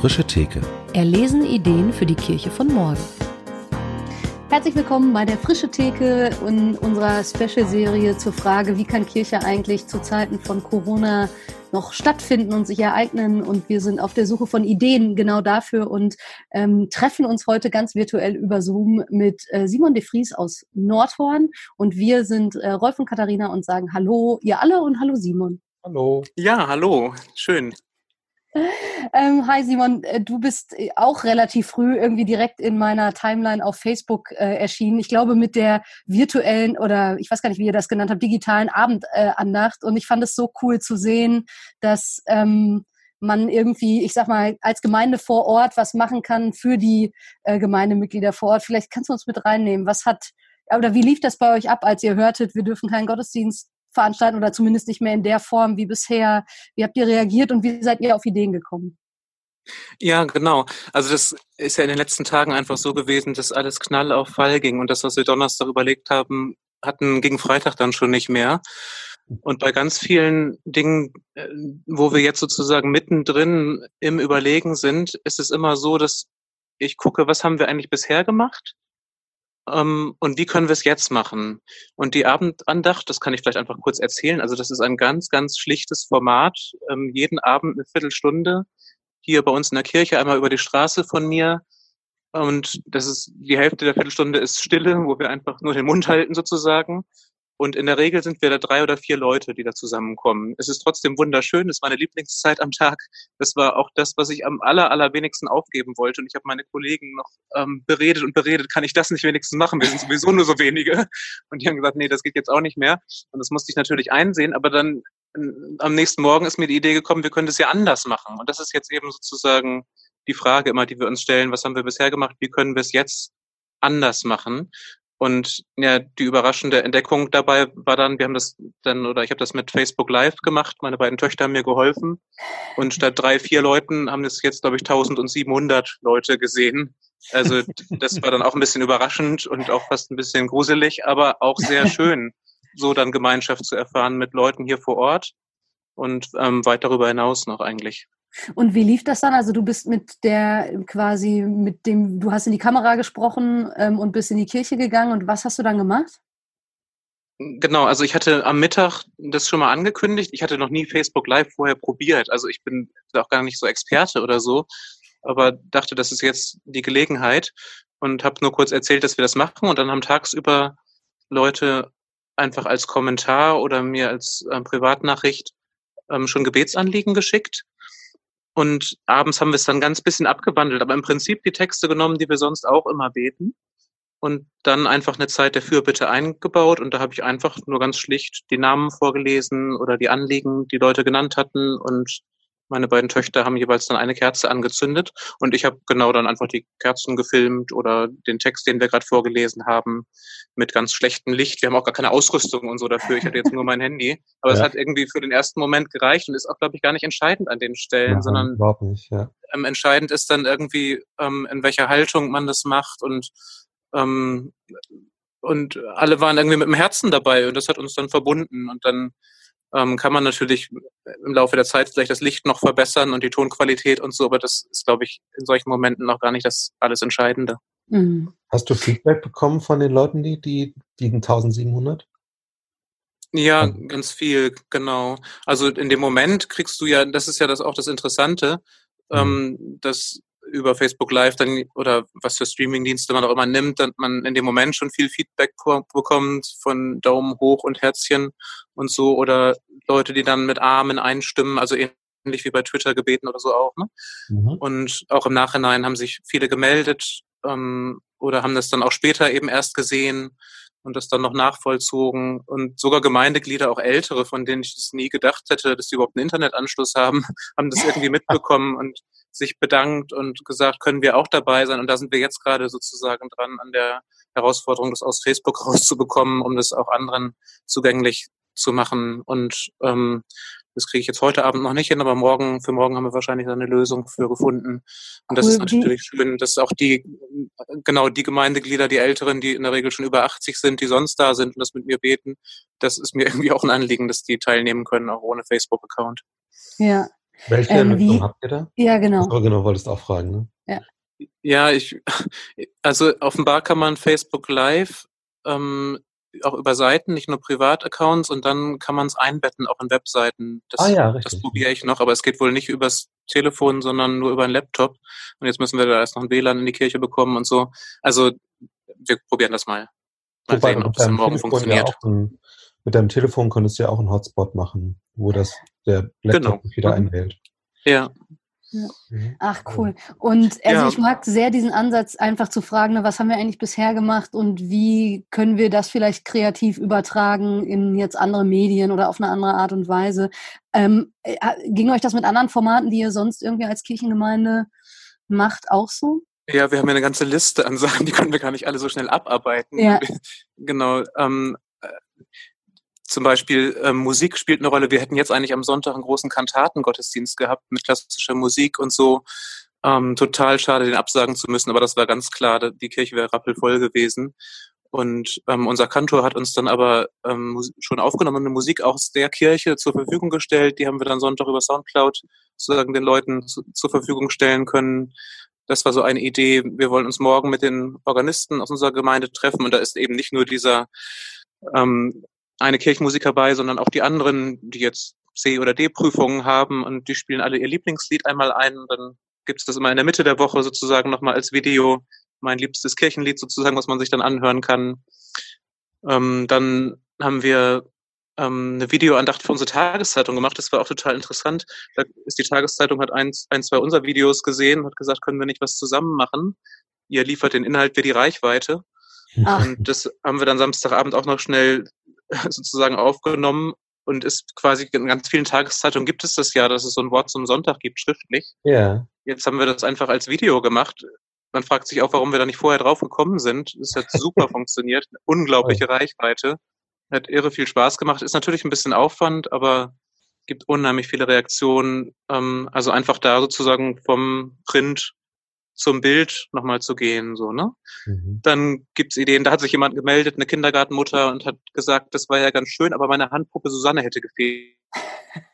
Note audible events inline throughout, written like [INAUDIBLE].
frische Theke. Erlesen Ideen für die Kirche von morgen. Herzlich willkommen bei der Frische Theke in unserer Special-Serie zur Frage, wie kann Kirche eigentlich zu Zeiten von Corona noch stattfinden und sich ereignen. Und wir sind auf der Suche von Ideen genau dafür und ähm, treffen uns heute ganz virtuell über Zoom mit äh, Simon de Vries aus Nordhorn. Und wir sind äh, Rolf und Katharina und sagen Hallo, ihr alle und Hallo Simon. Hallo. Ja, hallo. Schön. Ähm, hi Simon, äh, du bist äh, auch relativ früh irgendwie direkt in meiner Timeline auf Facebook äh, erschienen. Ich glaube mit der virtuellen oder ich weiß gar nicht, wie ihr das genannt habt, digitalen Abendandacht. Und ich fand es so cool zu sehen, dass ähm, man irgendwie, ich sag mal, als Gemeinde vor Ort was machen kann für die äh, Gemeindemitglieder vor Ort. Vielleicht kannst du uns mit reinnehmen. Was hat oder wie lief das bei euch ab, als ihr hörtet, wir dürfen keinen Gottesdienst veranstalten oder zumindest nicht mehr in der Form wie bisher. Wie habt ihr reagiert und wie seid ihr auf Ideen gekommen? Ja, genau. Also das ist ja in den letzten Tagen einfach so gewesen, dass alles Knall auf Fall ging und das, was wir Donnerstag überlegt haben, hatten gegen Freitag dann schon nicht mehr. Und bei ganz vielen Dingen, äh, wo wir jetzt sozusagen mittendrin im Überlegen sind, ist es immer so, dass ich gucke, was haben wir eigentlich bisher gemacht ähm, und wie können wir es jetzt machen? Und die Abendandacht, das kann ich vielleicht einfach kurz erzählen. Also das ist ein ganz, ganz schlichtes Format. Ähm, jeden Abend eine Viertelstunde hier bei uns in der Kirche, einmal über die Straße von mir. Und das ist die Hälfte der Viertelstunde ist Stille, wo wir einfach nur den Mund halten sozusagen. Und in der Regel sind wir da drei oder vier Leute, die da zusammenkommen. Es ist trotzdem wunderschön. Es ist meine Lieblingszeit am Tag. Das war auch das, was ich am aller, allerwenigsten aufgeben wollte. Und ich habe meine Kollegen noch ähm, beredet und beredet, kann ich das nicht wenigstens machen? Wir sind sowieso nur so wenige. Und die haben gesagt, nee, das geht jetzt auch nicht mehr. Und das musste ich natürlich einsehen. Aber dann am nächsten Morgen ist mir die Idee gekommen, wir können das ja anders machen. Und das ist jetzt eben sozusagen die Frage immer, die wir uns stellen. Was haben wir bisher gemacht? Wie können wir es jetzt anders machen? Und ja, die überraschende Entdeckung dabei war dann, wir haben das dann, oder ich habe das mit Facebook Live gemacht, meine beiden Töchter haben mir geholfen. Und statt drei, vier Leuten haben das jetzt, glaube ich, 1700 Leute gesehen. Also das war dann auch ein bisschen überraschend und auch fast ein bisschen gruselig, aber auch sehr [LAUGHS] schön, so dann Gemeinschaft zu erfahren mit Leuten hier vor Ort und ähm, weit darüber hinaus noch eigentlich. Und wie lief das dann? Also du bist mit der quasi mit dem, du hast in die Kamera gesprochen ähm, und bist in die Kirche gegangen und was hast du dann gemacht? Genau, also ich hatte am Mittag das schon mal angekündigt. Ich hatte noch nie Facebook Live vorher probiert. Also ich bin auch gar nicht so Experte oder so, aber dachte, das ist jetzt die Gelegenheit und habe nur kurz erzählt, dass wir das machen und dann haben tagsüber Leute einfach als Kommentar oder mir als äh, Privatnachricht ähm, schon Gebetsanliegen geschickt. Und abends haben wir es dann ganz bisschen abgewandelt, aber im Prinzip die Texte genommen, die wir sonst auch immer beten. Und dann einfach eine Zeit der Fürbitte eingebaut. Und da habe ich einfach nur ganz schlicht die Namen vorgelesen oder die Anliegen, die Leute genannt hatten und meine beiden Töchter haben jeweils dann eine Kerze angezündet und ich habe genau dann einfach die Kerzen gefilmt oder den Text, den wir gerade vorgelesen haben, mit ganz schlechtem Licht. Wir haben auch gar keine Ausrüstung und so dafür. Ich hatte jetzt nur mein Handy. Aber es hat irgendwie für den ersten Moment gereicht und ist auch, glaube ich, gar nicht entscheidend an den Stellen, Nein, sondern überhaupt nicht, ja. ähm, entscheidend ist dann irgendwie, ähm, in welcher Haltung man das macht und ähm, und alle waren irgendwie mit dem Herzen dabei und das hat uns dann verbunden und dann ähm, kann man natürlich im Laufe der Zeit vielleicht das Licht noch verbessern und die Tonqualität und so, aber das ist, glaube ich, in solchen Momenten noch gar nicht das alles Entscheidende. Mhm. Hast du Feedback bekommen von den Leuten, die, die liegen 1700? Ja, ganz viel, genau. Also in dem Moment kriegst du ja, das ist ja das auch das Interessante, mhm. ähm, dass über Facebook Live dann oder was für Streamingdienste man auch immer nimmt, dass man in dem Moment schon viel Feedback bekommt von Daumen hoch und Herzchen und so oder Leute, die dann mit Armen einstimmen, also ähnlich wie bei Twitter gebeten oder so auch. Ne? Mhm. Und auch im Nachhinein haben sich viele gemeldet ähm, oder haben das dann auch später eben erst gesehen und das dann noch nachvollzogen und sogar Gemeindeglieder, auch ältere, von denen ich das nie gedacht hätte, dass sie überhaupt einen Internetanschluss haben, [LAUGHS] haben das irgendwie mitbekommen und sich bedankt und gesagt, können wir auch dabei sein. Und da sind wir jetzt gerade sozusagen dran an der Herausforderung, das aus Facebook [LAUGHS] rauszubekommen, um das auch anderen zugänglich zu machen. Und ähm, das kriege ich jetzt heute Abend noch nicht hin, aber morgen, für morgen haben wir wahrscheinlich eine Lösung für gefunden. Und das cool. ist natürlich schön, dass auch die, genau die Gemeindeglieder, die Älteren, die in der Regel schon über 80 sind, die sonst da sind und das mit mir beten, das ist mir [LAUGHS] irgendwie auch ein Anliegen, dass die teilnehmen können, auch ohne Facebook-Account. Ja, Welche Ähm, Lösung wie- habt ihr da? Ja, genau. Achso, genau, wolltest auch fragen, ne? Ja, ich, [LAUGHS] also offenbar kann man Facebook Live ähm, auch über Seiten, nicht nur Privataccounts, und dann kann man es einbetten, auch in Webseiten. Das, Ah ja, das richtig. probiere ich noch, aber es geht wohl nicht übers Telefon, sondern nur über einen Laptop. Und jetzt müssen wir da erst noch ein WLAN in die Kirche bekommen und so. Also wir probieren das mal. Mal Wobei sehen, ob das morgen Telefon funktioniert. Ja ein, mit deinem Telefon konntest du ja auch einen Hotspot machen, wo das der Laptop Genau. wieder Mhm. einwählt. Ja. Ach cool. Und also Ja. ich mag sehr diesen Ansatz, einfach zu fragen, ne, was haben wir eigentlich bisher gemacht und wie können wir das vielleicht kreativ übertragen in jetzt andere Medien oder auf eine andere Art und Weise. Ähm, äh, ging euch das mit anderen Formaten, die ihr sonst irgendwie als Kirchengemeinde macht, auch so? Ja, wir haben ja eine ganze Liste an [LAUGHS] Sachen, die können wir gar nicht alle so schnell abarbeiten. Ja. Genau. Ähm, äh, zum Beispiel ähm, Musik spielt eine Rolle. Wir hätten jetzt eigentlich am Sonntag einen großen Kantatengottesdienst gehabt mit klassischer Musik und so. Ähm, total schade, den absagen zu müssen, aber das war ganz klar, die Kirche wäre rappelvoll gewesen. Und ähm, unser Kantor hat uns dann aber ähm, schon aufgenommene Musik aus der Kirche zur Verfügung gestellt. Die haben wir dann Sonntag über Soundcloud sozusagen den Leuten zu, zur Verfügung stellen können. Das war so eine Idee. Wir wollen uns morgen mit den Organisten aus unserer Gemeinde treffen und da ist eben nicht nur dieser ähm, eine Kirchenmusiker bei, sondern auch die anderen, die jetzt C- oder D-Prüfungen haben und die spielen alle ihr Lieblingslied einmal ein. Und dann gibt es das immer in der Mitte der Woche sozusagen nochmal als Video, mein liebstes Kirchenlied sozusagen, was man sich dann anhören kann. Ähm, dann haben wir ähm, eine Videoandacht für unsere Tageszeitung gemacht. Das war auch total interessant. Da ist die Tageszeitung, hat ein, ein zwei unserer Videos gesehen, hat gesagt, können wir nicht was zusammen machen? Ihr liefert den Inhalt, wir die Reichweite. Ach, Und das haben wir dann Samstagabend auch noch schnell [LAUGHS] sozusagen aufgenommen und ist quasi in ganz vielen Tageszeitungen gibt es das ja, dass es so ein Wort zum Sonntag gibt, schriftlich. Ja. Jetzt haben wir das einfach als Video gemacht. Man fragt sich auch, warum wir da nicht vorher drauf gekommen sind. Es hat super [LAUGHS] funktioniert, eine unglaubliche Reichweite. Hat irre viel Spaß gemacht. Ist natürlich ein bisschen Aufwand, aber gibt unheimlich viele Reaktionen. Ähm, also einfach da sozusagen vom Print zum Bild nochmal zu gehen, so, ne? Mhm. Dann gibt's Ideen, da hat sich jemand gemeldet, eine Kindergartenmutter, und hat gesagt, das war ja ganz schön, aber meine Handpuppe Susanne hätte gefehlt.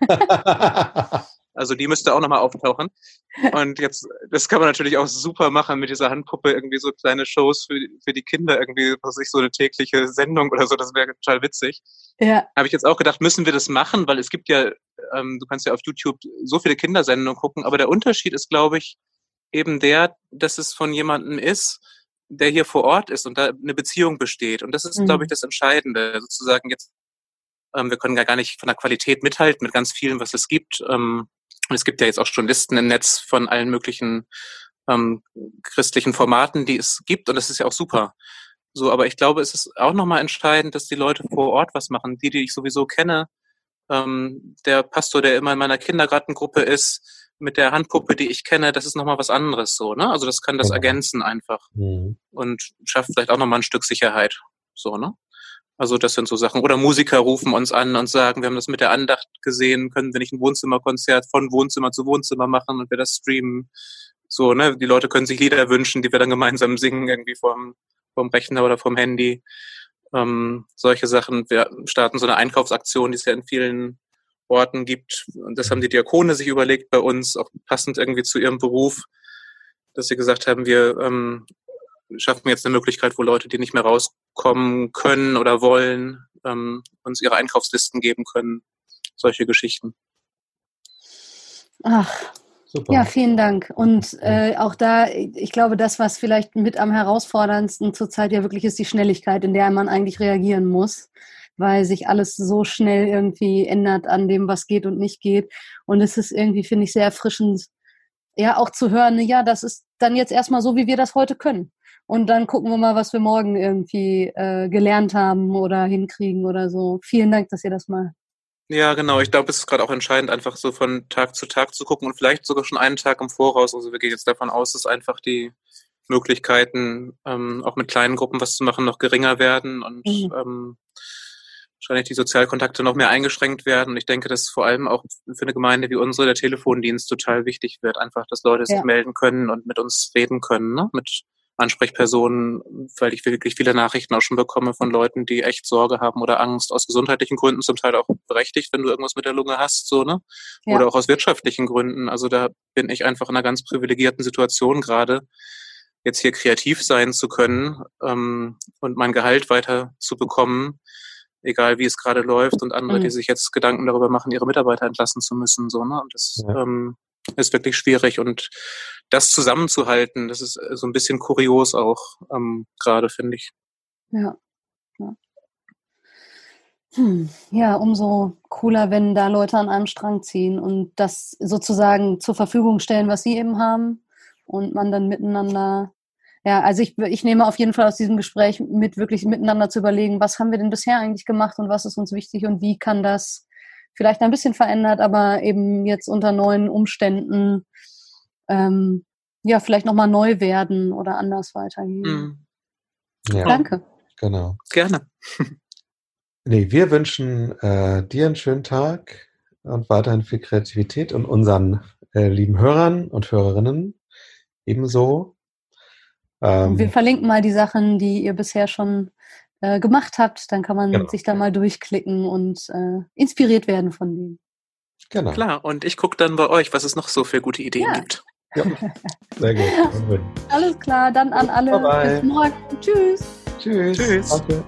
[LAUGHS] Also die müsste auch nochmal auftauchen. Und jetzt, das kann man natürlich auch super machen mit dieser Handpuppe, irgendwie so kleine Shows für, für die Kinder, irgendwie, was ich, so eine tägliche Sendung oder so, das wäre total witzig. ja, Habe ich jetzt auch gedacht, müssen wir das machen, weil es gibt ja, ähm, du kannst ja auf YouTube so viele Kindersendungen gucken, aber der Unterschied ist, glaube ich, eben der, dass es von jemandem ist, der hier vor Ort ist und da eine Beziehung besteht. Und das ist, Mhm. glaube ich, das Entscheidende. Sozusagen jetzt, ähm, wir können ja gar nicht von der Qualität mithalten mit ganz vielen, was es gibt. Ähm, und es gibt ja jetzt auch schon Listen im Netz von allen möglichen ähm, christlichen Formaten, die es gibt. Und das ist ja auch super. So, aber ich glaube, es ist auch nochmal entscheidend, dass die Leute vor Ort was machen. Die, die ich sowieso kenne, ähm, der Pastor, der immer in meiner Kindergartengruppe ist, mit der Handpuppe, die ich kenne, das ist nochmal was anderes so, ne? Also das kann das ergänzen einfach Mhm. und schafft vielleicht auch nochmal ein Stück Sicherheit. So, ne? Also das sind so Sachen. Oder Musiker rufen uns an und sagen, wir haben das mit der Andacht gesehen, können wir nicht ein Wohnzimmerkonzert von Wohnzimmer zu Wohnzimmer machen und wir das streamen. So, ne? Die Leute können sich Lieder wünschen, die wir dann gemeinsam singen, irgendwie vom, vom Rechner oder vom Handy. Ähm, solche Sachen. Wir starten so eine Einkaufsaktion, die es ja in vielen Orten gibt. Und das haben die Diakone sich überlegt bei uns, auch passend irgendwie zu ihrem Beruf, dass sie gesagt haben, wir ähm, schaffen jetzt eine Möglichkeit, wo Leute, die nicht mehr rauskommen können oder wollen, ähm, uns ihre Einkaufslisten geben können. Solche Geschichten. ach, Super. Ja, vielen Dank. Und äh, auch da, ich glaube, das, was vielleicht mit am herausforderndsten zurzeit ja wirklich ist, die Schnelligkeit, in der man eigentlich reagieren muss, weil sich alles so schnell irgendwie ändert an dem, was geht und nicht geht. Und es ist irgendwie, finde ich, sehr erfrischend, ja, auch zu hören, ja, das ist dann jetzt erstmal so, wie wir das heute können. Und dann gucken wir mal, was wir morgen irgendwie äh, gelernt haben oder hinkriegen oder so. Vielen Dank, dass ihr das mal. Ja, genau. Ich glaube, es ist gerade auch entscheidend, einfach so von Tag zu Tag zu gucken und vielleicht sogar schon einen Tag im Voraus. Also wir gehen jetzt davon aus, dass einfach die Möglichkeiten, ähm, auch mit kleinen Gruppen was zu machen, noch geringer werden und Mhm. ähm, wahrscheinlich die Sozialkontakte noch mehr eingeschränkt werden. Und ich denke, dass vor allem auch für eine Gemeinde wie unsere der Telefondienst total wichtig wird. Einfach, dass Leute sich Ja. melden können und mit uns reden können, ne? mit Ansprechpersonen, weil ich wirklich viele Nachrichten auch schon bekomme von Leuten, die echt Sorge haben oder Angst aus gesundheitlichen Gründen, zum Teil auch berechtigt, wenn du irgendwas mit der Lunge hast, so, ne? Ja. Oder auch aus wirtschaftlichen Gründen. Also da bin ich einfach in einer ganz privilegierten Situation gerade, jetzt hier kreativ sein zu können ähm, und mein Gehalt weiter zu bekommen, egal wie es gerade läuft, und andere, mhm. die sich jetzt Gedanken darüber machen, ihre Mitarbeiter entlassen zu müssen, so, ne? Und das ja. ähm, ist wirklich schwierig. Und das zusammenzuhalten, das ist äh, so ein bisschen kurios auch ähm, gerade, finde ich. Ja. Ja. Hm. ja, umso cooler, wenn da Leute an einem Strang ziehen und das sozusagen zur Verfügung stellen, was sie eben haben und man dann miteinander ja, also ich, ich nehme auf jeden Fall aus diesem Gespräch mit, wirklich miteinander zu überlegen, was haben wir denn bisher eigentlich gemacht und was ist uns wichtig und wie kann das vielleicht ein bisschen verändert, aber eben jetzt unter neuen Umständen ähm, ja vielleicht nochmal neu werden oder anders weitergehen. Mhm. Ja, Danke. Genau. Gerne. [LAUGHS] nee, wir wünschen äh, dir einen schönen Tag und weiterhin viel Kreativität und unseren äh, lieben Hörern und Hörerinnen ebenso. Ähm, wir verlinken mal die Sachen, die ihr bisher schon äh, gemacht habt. Dann kann man genau. sich da mal durchklicken und äh, inspiriert werden von denen. Genau. Klar, und ich gucke dann bei euch, was es noch so für gute Ideen ja. gibt. Ja, [LAUGHS] [LAUGHS] sehr gut. Alles klar, dann an alle. Bye bye. Bis morgen. Tschüss. Tschüss. Tschüss. Danke.